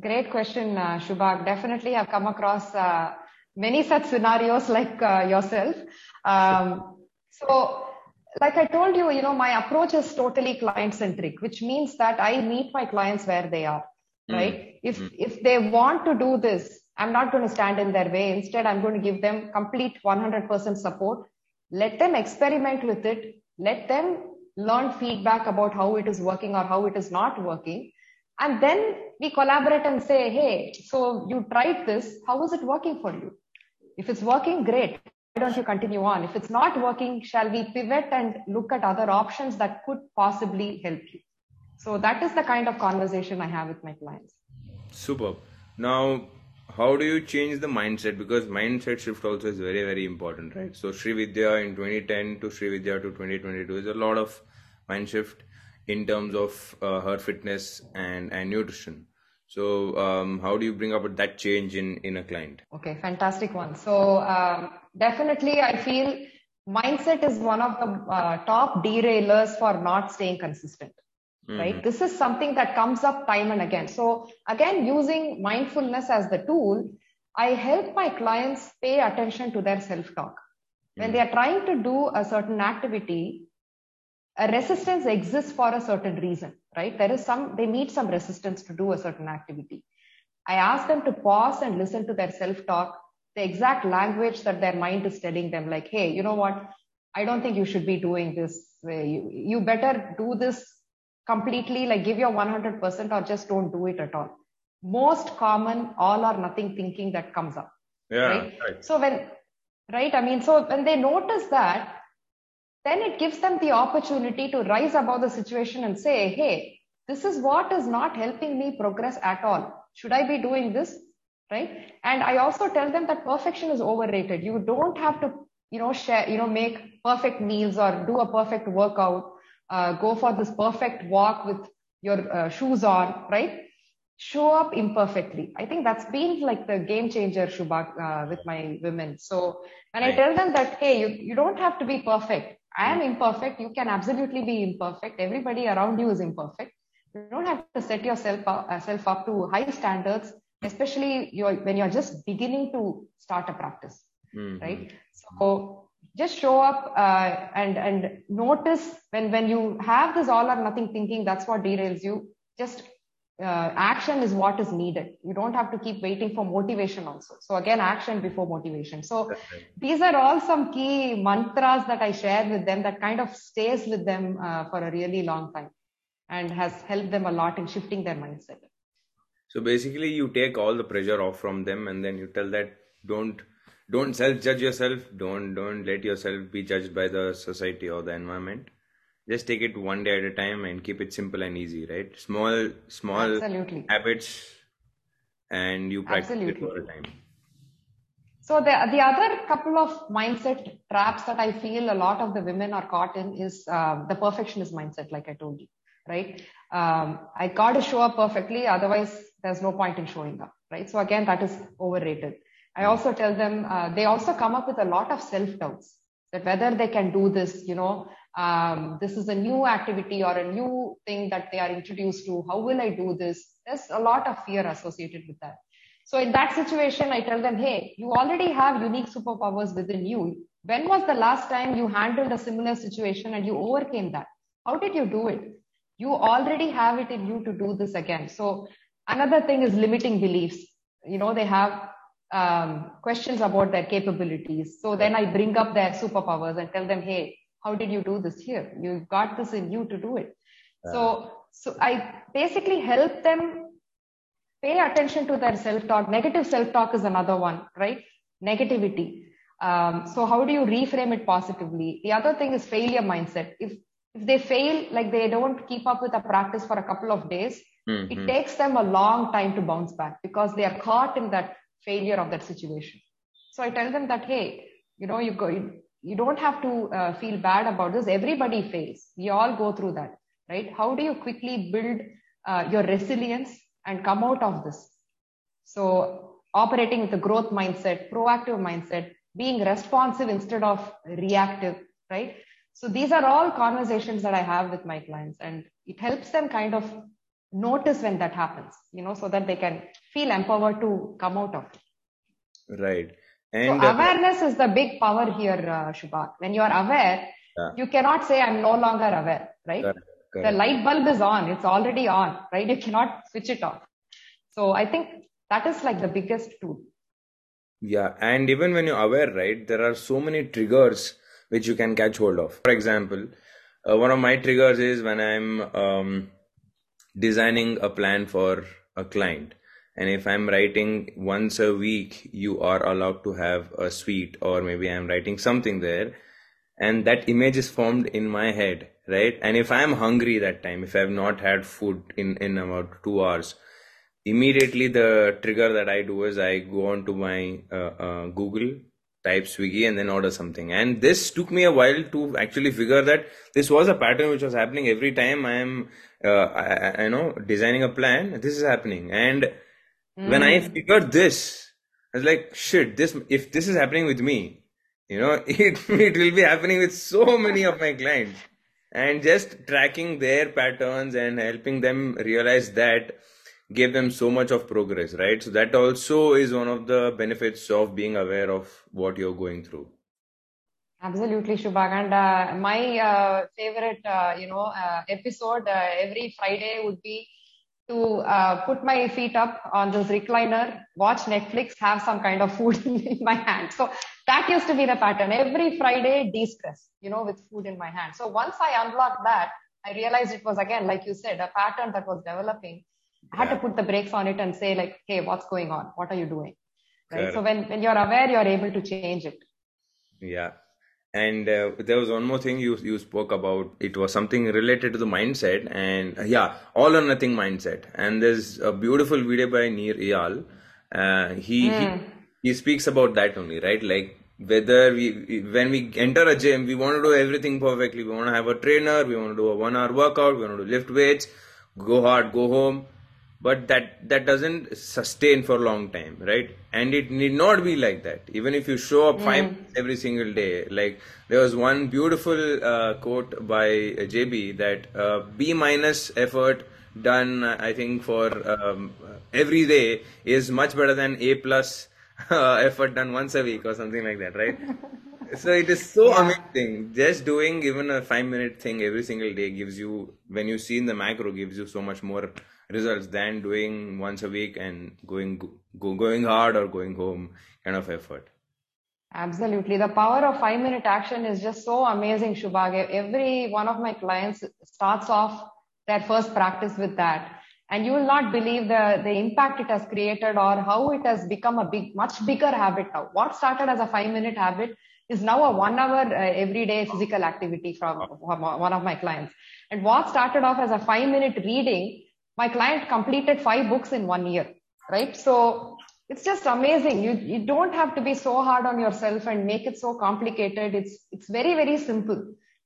Great question, uh, Shubhag. Definitely, I've come across uh, many such scenarios like uh, yourself. Um, so, like I told you, you know, my approach is totally client centric, which means that I meet my clients where they are. Mm. Right? If mm. if they want to do this, I'm not going to stand in their way. Instead, I'm going to give them complete 100% support. Let them experiment with it. Let them learn feedback about how it is working or how it is not working. And then we collaborate and say, hey, so you tried this. How is it working for you? If it's working, great. Why don't you continue on? If it's not working, shall we pivot and look at other options that could possibly help you? So that is the kind of conversation I have with my clients. Superb. Now, how do you change the mindset? Because mindset shift also is very very important right? So Sri Vidya in 2010 to Sri Vidya to 2022 is a lot of mind shift in terms of uh, her fitness and and nutrition. So um, how do you bring about that change in in a client? Okay fantastic one. So um, definitely i feel mindset is one of the uh, top derailers for not staying consistent mm-hmm. right this is something that comes up time and again. So again using mindfulness as the tool i help my clients pay attention to their self talk mm-hmm. when they are trying to do a certain activity a resistance exists for a certain reason right? There is some they need some resistance to do a certain activity. I ask them to pause and listen to their self talk the exact language that their mind is telling them like hey you know what? I don't think you should be doing this you, you better do this completely like give your 100% or just don't do it at all. Most common all or nothing thinking that comes up. Yeah right? right. So when right i mean so when they notice that then it gives them the opportunity to rise above the situation and say hey this is what is not helping me progress at all. Should i be doing this? Right? And i also tell them that perfection is overrated. You don't have to you know share you know make perfect meals or do a perfect workout uh, go for this perfect walk with your uh, shoes on, right? Show up imperfectly. I think that's been like the game changer, Shubhak, uh, with my women. So when right. I tell them that, hey, you, you don't have to be perfect. I am imperfect. You can absolutely be imperfect. Everybody around you is imperfect. You don't have to set yourself up, uh, self up to high standards, especially you're, when you're just beginning to start a practice, mm-hmm. right? So just show up uh, and and notice when when you have this all or nothing thinking that's what derails you. Just uh, action is what is needed. You don't have to keep waiting for motivation also. So again action before motivation. So these are all some key mantras that i share with them that kind of stays with them uh, for a really long time and has helped them a lot in shifting their mindset. So basically you take all the pressure off from them and then you tell that don't don't self judge yourself. Don't don't let yourself be judged by the society or the environment. Just take it one day at a time and keep it simple and easy right? Small small Absolutely. habits and you practice Absolutely. it all the time. So the the other couple of mindset traps that i feel a lot of the women are caught in is um, the perfectionist mindset like i told you right? Um, i got to show up perfectly otherwise there's no point in showing up right? So again that is overrated I also tell them uh, they also come up with a lot of self doubts that whether they can do this, you know, um, this is a new activity or a new thing that they are introduced to. How will I do this? There's a lot of fear associated with that. So in that situation, I tell them, hey, you already have unique superpowers within you. When was the last time you handled a similar situation and you overcame that? How did you do it? You already have it in you to do this again. So another thing is limiting beliefs. You know, they have um, questions about their capabilities. So then I bring up their superpowers and tell them, hey, how did you do this here? You've got this in you to do it. So so I basically help them pay attention to their self-talk. Negative self-talk is another one, right? Negativity. Um, so how do you reframe it positively? The other thing is failure mindset. If if they fail, like they don't keep up with a practice for a couple of days, mm-hmm. it takes them a long time to bounce back because they are caught in that failure of that situation. So I tell them that, hey, you know, you go, you, you don't have to uh, feel bad about this. Everybody fails. We all go through that, right? How do you quickly build uh, your resilience and come out of this? So operating with a growth mindset, proactive mindset, being responsive instead of reactive, right? So these are all conversations that I have with my clients and it helps them kind of notice when that happens, you know, so that they can feel empowered to come out of it. Right. And so uh, awareness uh, is the big power here, uh, Shubha. When you are aware, yeah. you cannot say I'm no longer aware, right? Correct, correct. The light bulb is on. It's already on, right? You cannot switch it off. So I think that is like the biggest tool. Yeah. And even when you're aware, right, there are so many triggers which you can catch hold of. For example, uh, one of my triggers is when I'm um, designing a plan for a client. And if I'm writing once a week, you are allowed to have a sweet, or maybe I'm writing something there, and that image is formed in my head, right? And if I'm hungry that time, if I've not had food in, in about two hours, immediately the trigger that I do is I go on to my uh, uh, Google type Swiggy and then order something. And this took me a while to actually figure that this was a pattern which was happening every time I am, uh, I, I, know, designing a plan. This is happening. And mm. when I hmm. figured this, I was like, shit, this, if this is happening with me, you know, [LAUGHS] it, it will be happening with so many of my clients. And just tracking their patterns and helping them realize that gave them so much of progress, right? So that also is one of the benefits of being aware of what you're going through. Absolutely, Shubhag. And uh, my uh, favorite, uh, you know, uh, episode uh, every Friday would be to uh, put my feet up on this recliner, watch Netflix, have some kind of food [LAUGHS] in my hand. So that used to be the pattern. Every Friday, de-stress, you know, with food in my hand. So once I unblocked that, I realized it was again, like you said, a pattern that was developing I had yeah. to put the brakes on it and say like, hey, what's going on? What are you doing? Right. So when, when you're aware, you're able to change it. Yeah. And uh, there was one more thing you you spoke about. It was something related to the mindset, and uh, yeah, all or nothing mindset. And there's a beautiful video by Nir Eyal. Uh, he, mm. he hmm. he speaks about that only, right? Like whether we when we enter a gym, we want to do everything perfectly. We want to have a trainer. We want to do a one hour workout. We want to lift weights, go hard, go home but that that doesn't sustain for a long time right and it need not be like that even if you show up mm. five every single day like there was one beautiful uh, quote by jb that uh, b minus effort done i think for um, every day is much better than a plus [LAUGHS] uh, effort done once a week or something like that right [LAUGHS] so it is so yeah. amazing just doing even a 5 minute thing every single day gives you when you see in the macro gives you so much more results than doing once a week and going go, going hard or going home kind of effort. Absolutely. The power of 5 minute action is just so amazing shubhag. Every one of my clients starts off their first practice with that. And you will not believe the the impact it has created or how it has become a big much bigger habit now. What started as a 5 minute habit is now a one hour uh, everyday physical activity from one of my clients. And what started off as a 5 minute reading my client completed five books in one year, right? So it's just amazing. You, you don't have to be so hard on yourself and make it so complicated. It's, it's very, very simple.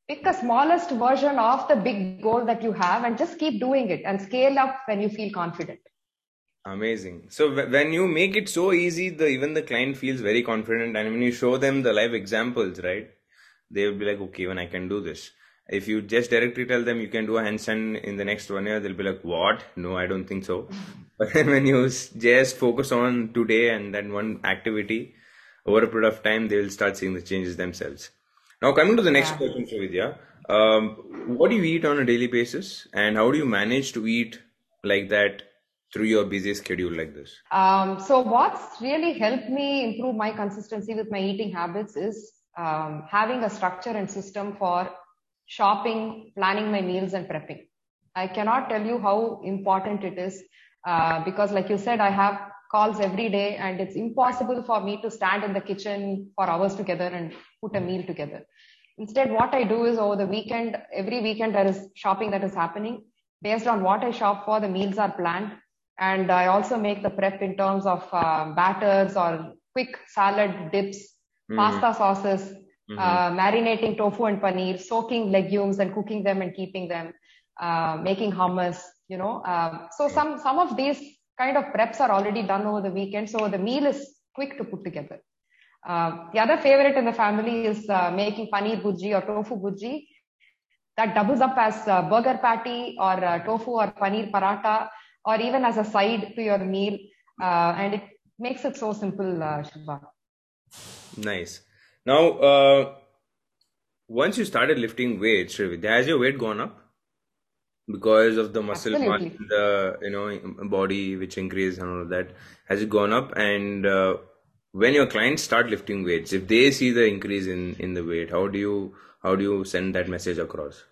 Pick a smallest version of the big goal that you have and just keep doing it and scale up when you feel confident. Amazing. So when you make it so easy, the even the client feels very confident, and when you show them the live examples, right, they will be like, okay, when I can do this if you just directly tell them you can do a handstand in the next one year, they'll be like, "What? No, I don't think so." [LAUGHS] but when you just focus on today and then one activity over a period of time, they will start seeing the changes themselves. Now, coming to the next yeah. question, Srividya, um, what do you eat on a daily basis, and how do you manage to eat like that through your busy schedule like this? Um, so, what's really helped me improve my consistency with my eating habits is um, having a structure and system for shopping, planning my meals and prepping. I cannot tell you how important it is uh, because, like you said, I have calls every day and it's impossible for me to stand in the kitchen for hours together and put a meal together. Instead, what I do is over the weekend, every weekend there is shopping that is happening. Based on what I shop for, the meals are planned. And I also make the prep in terms of uh, batters or quick salad dips, mm. pasta sauces, mm-hmm. uh, marinating tofu and paneer, soaking legumes and cooking them and keeping them, uh, making hummus, you know. Uh, so some, some of these kind of preps are already done over the weekend. So the meal is quick to put together. Uh, the other favorite in the family is uh, making paneer bhurji or tofu bhurji. That doubles up as burger patty or tofu or paneer paratha or even as a side to your meal. Uh, and it makes it so simple, uh, Shubha. Nice. Now, uh, once you started lifting weights, has your weight gone up? Because of the muscle mass the you know body which increased and all of that, has it gone up? And uh, when your clients start lifting weights, if they see the increase in in the weight, how do you how do you send that message across?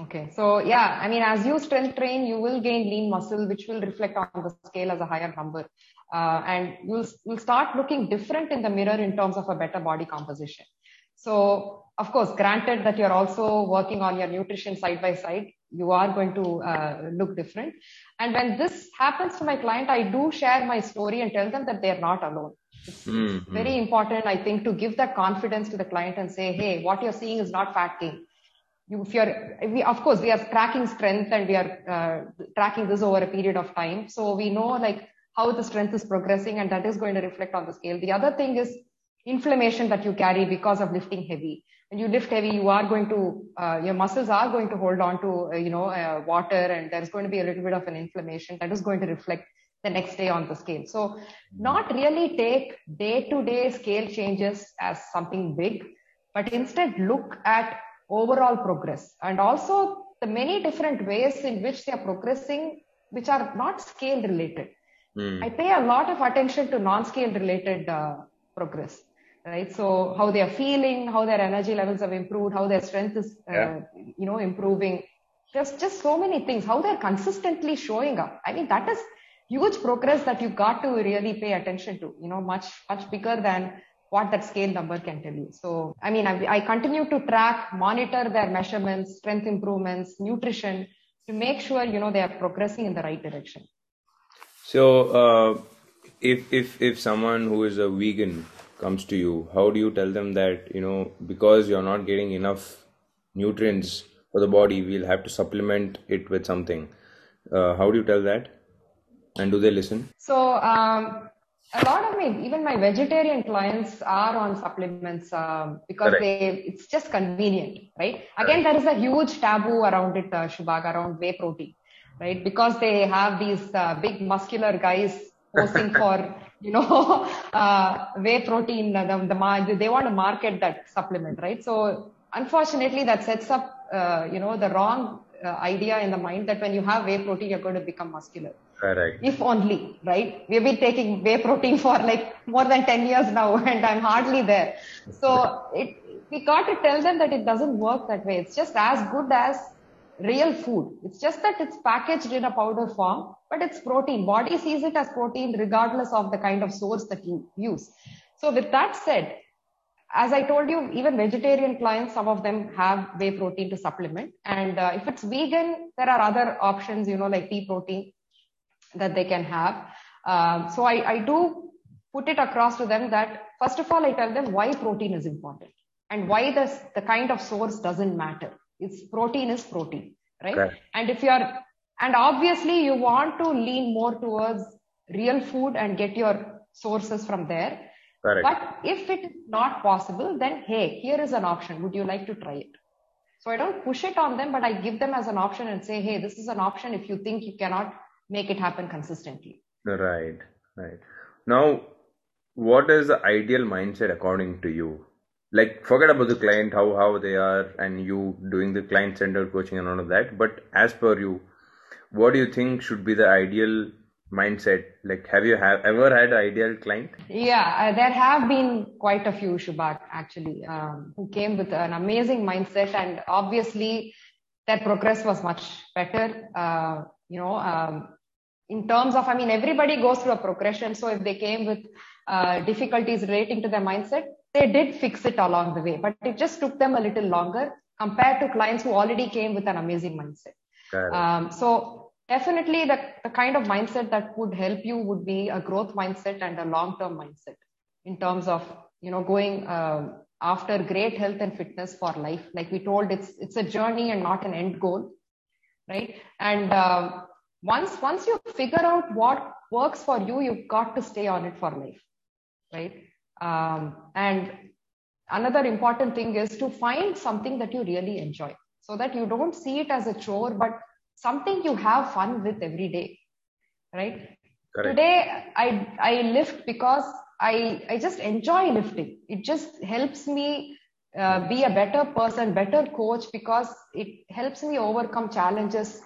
Okay. So yeah, I mean, as you strength train, you will gain lean muscle, which will reflect on the scale as a higher number. Uh, and you'll, you'll start looking different in the mirror in terms of a better body composition. So of course, granted that you're also working on your nutrition side by side, you are going to uh, look different. And when this happens to my client, I do share my story and tell them that they're not alone. It's, mm-hmm. it's very important, I think, to give that confidence to the client and say, hey, what you're seeing is not fat gain you, if you're, we, of course, we are tracking strength and we are uh, tracking this over a period of time. So we know like how the strength is progressing and that is going to reflect on the scale. The other thing is inflammation that you carry because of lifting heavy. When you lift heavy, you are going to, uh, your muscles are going to hold on to, uh, you know, uh, water and there's going to be a little bit of an inflammation that is going to reflect the next day on the scale. So not really take day to day scale changes as something big, but instead look at overall progress and also the many different ways in which they are progressing, which are not scale related. Mm. I pay a lot of attention to non-scale related uh, progress, right? So how they are feeling, how their energy levels have improved, how their strength is, uh, yeah. you know, improving. There's just so many things. How they're consistently showing up. I mean, that is huge progress that you got to really pay attention to. You know, much much bigger than what that scale number can tell you. So, I mean, I, I continue to track, monitor their measurements, strength improvements, nutrition to make sure, you know, they are progressing in the right direction. So, uh, if, if, if someone who is a vegan comes to you, how do you tell them that, you know, because you're not getting enough nutrients for the body, we'll have to supplement it with something. Uh, how do you tell that? And do they listen? So, um, a lot of my even my vegetarian clients are on supplements um, because Correct. they it's just convenient right again there is a huge taboo around it uh, shubhag around whey protein right because they have these uh, big muscular guys posing [LAUGHS] for you know [LAUGHS] uh, whey protein the, the, they want to market that supplement right so unfortunately that sets up uh, you know the wrong uh, idea in the mind that when you have whey protein you're going to become muscular Correct. If only, right? We've been taking whey protein for like more than 10 years now [LAUGHS] and I'm hardly there. So it, we got to tell them that it doesn't work that way. It's just as good as real food. It's just that it's packaged in a powder form, but it's protein. Body sees it as protein regardless of the kind of source that you use. So with that said, as I told you, even vegetarian clients, some of them have whey protein to supplement. And uh, if it's vegan, there are other options, you know, like pea protein that they can have. Um, so I, I do put it across to them that first of all, I tell them why protein is important and why this, the kind of source doesn't matter. It's protein is protein, right? right? And if you're, and obviously you want to lean more towards real food and get your sources from there. Correct. But if it is not possible, then hey, here is an option. Would you like to try it? So I don't push it on them, but I give them as an option and say, hey, this is an option. If you think you cannot make it happen consistently. Right, right. Now, what is the ideal mindset according to you? Like, forget about the client, how how they are, and you doing the client centered coaching and all of that. But as per you, what do you think should be the ideal mindset? Like, have you have ever had an ideal client? Yeah, uh, there have been quite a few Shubhat actually um, who came with an amazing mindset, and obviously their progress was much better. Uh, you know, um, in terms of, I mean, everybody goes through a progression. So if they came with uh, difficulties relating to their mindset, they did fix it along the way, but it just took them a little longer compared to clients who already came with an amazing mindset. Um, so definitely the, the kind of mindset that would help you would be a growth mindset and a long-term mindset in terms of, you know, going um, after great health and fitness for life. Like we told, it's, it's a journey and not an end goal, right? And uh, once, once you figure out what works for you, you've got to stay on it for life, right? Um, and another important thing is to find something that you really enjoy so that you don't see it as a chore, but something you have fun with every day, right? Correct. Today, I, I lift because I, I just enjoy lifting. It just helps me uh, be a better person, better coach because it helps me overcome challenges,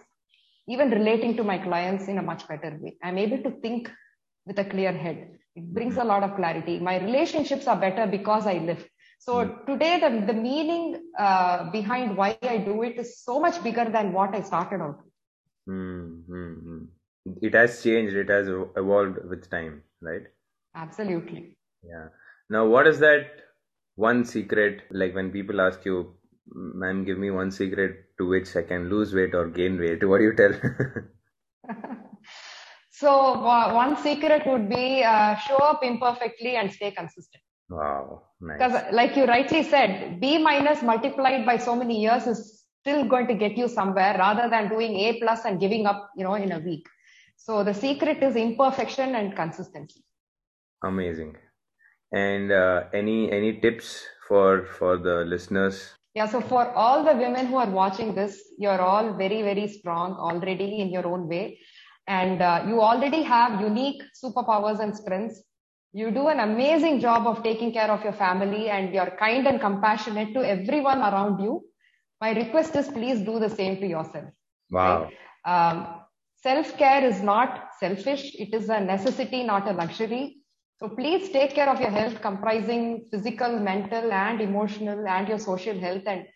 even relating to my clients in a much better way. I'm able to think with a clear head. It brings a lot of clarity. My relationships are better because I live So mm. today, the, the meaning uh, behind why I do it is so much bigger than what I started out with. Mm-hmm. It has changed. It has evolved with time, right? Absolutely. Yeah. Now, what is that one secret? Like when people ask you, ma'am, give me one secret to which I can lose weight or gain weight. [LAUGHS] What do you tell? [LAUGHS] so one secret would be uh, show up imperfectly and stay consistent. Wow. Because nice. like you rightly said, B minus multiplied by so many years is still going to get you somewhere rather than doing A plus and giving up, you know, in a week. So the secret is imperfection and consistency. Amazing. And uh, any any tips for for the listeners? Yeah. So for all the women who are watching this, you're all very very strong already in your own way, and uh, you already have unique superpowers and strengths you do an amazing job of taking care of your family and you're kind and compassionate to everyone around you. My request is please do the same to yourself. Wow. Right? Um, Self care is not selfish. It is a necessity, not a luxury. So please take care of your health comprising physical, mental and emotional and your social health and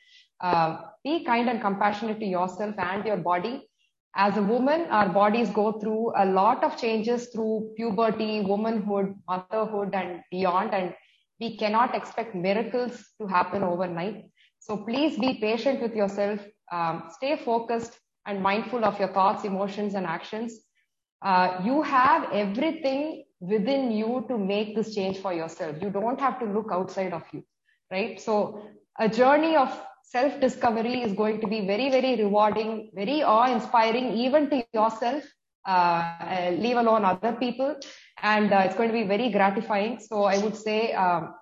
uh, be kind and compassionate to yourself and your body as a woman, our bodies go through a lot of changes through puberty, womanhood, motherhood, and beyond. And we cannot expect miracles to happen overnight. So please be patient with yourself. Um, stay focused and mindful of your thoughts, emotions, and actions. Uh, you have everything within you to make this change for yourself. You don't have to look outside of you, right? So a journey of self discovery is going to be very, very rewarding, very awe inspiring, even to yourself, uh, uh, leave alone other people. And uh, it's going to be very gratifying. So I would say, um,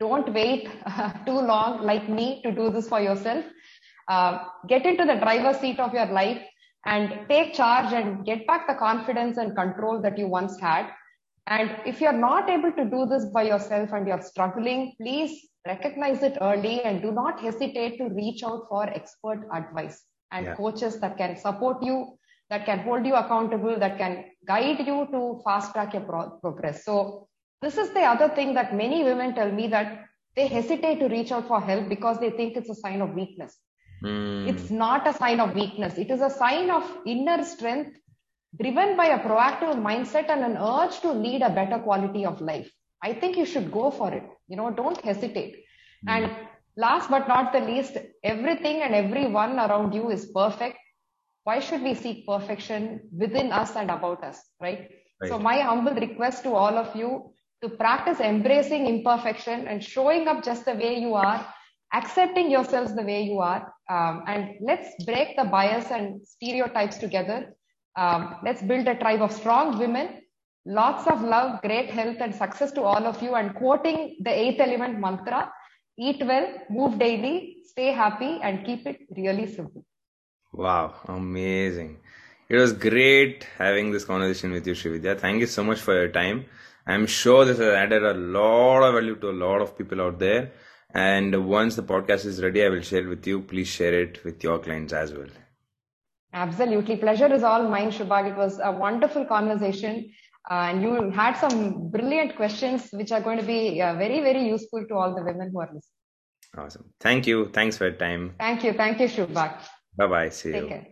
don't wait [LAUGHS] too long like me to do this for yourself. Uh, get into the driver's seat of your life and take charge and get back the confidence and control that you once had. And if you're not able to do this by yourself and you're struggling, please recognize it early and do not hesitate to reach out for expert advice and yeah. coaches that can support you, that can hold you accountable, that can guide you to fast track your pro- progress. So this is the other thing that many women tell me that they hesitate to reach out for help because they think it's a sign of weakness. Mm. It's not a sign of weakness. It is a sign of inner strength driven by a proactive mindset and an urge to lead a better quality of life. I think you should go for it. You know, don't hesitate. Mm. And last but not the least, everything and everyone around you is perfect. Why should we seek perfection within us and about us, right? right? So my humble request to all of you to practice embracing imperfection and showing up just the way you are, accepting yourselves the way you are, um, and let's break the bias and stereotypes together. Um, let's build a tribe of strong women Lots of love, great health, and success to all of you. And quoting the eighth element mantra eat well, move daily, stay happy, and keep it really simple. Wow, amazing. It was great having this conversation with you, Srividya. Thank you so much for your time. I'm sure this has added a lot of value to a lot of people out there. And once the podcast is ready, I will share it with you. Please share it with your clients as well. Absolutely. Pleasure is all mine, Shubhag. It was a wonderful conversation. Uh, and you had some brilliant questions, which are going to be uh, very, very useful to all the women who are listening. Awesome. Thank you. Thanks for your time. Thank you. Thank you, Shubhak. Bye bye. See Take you. care.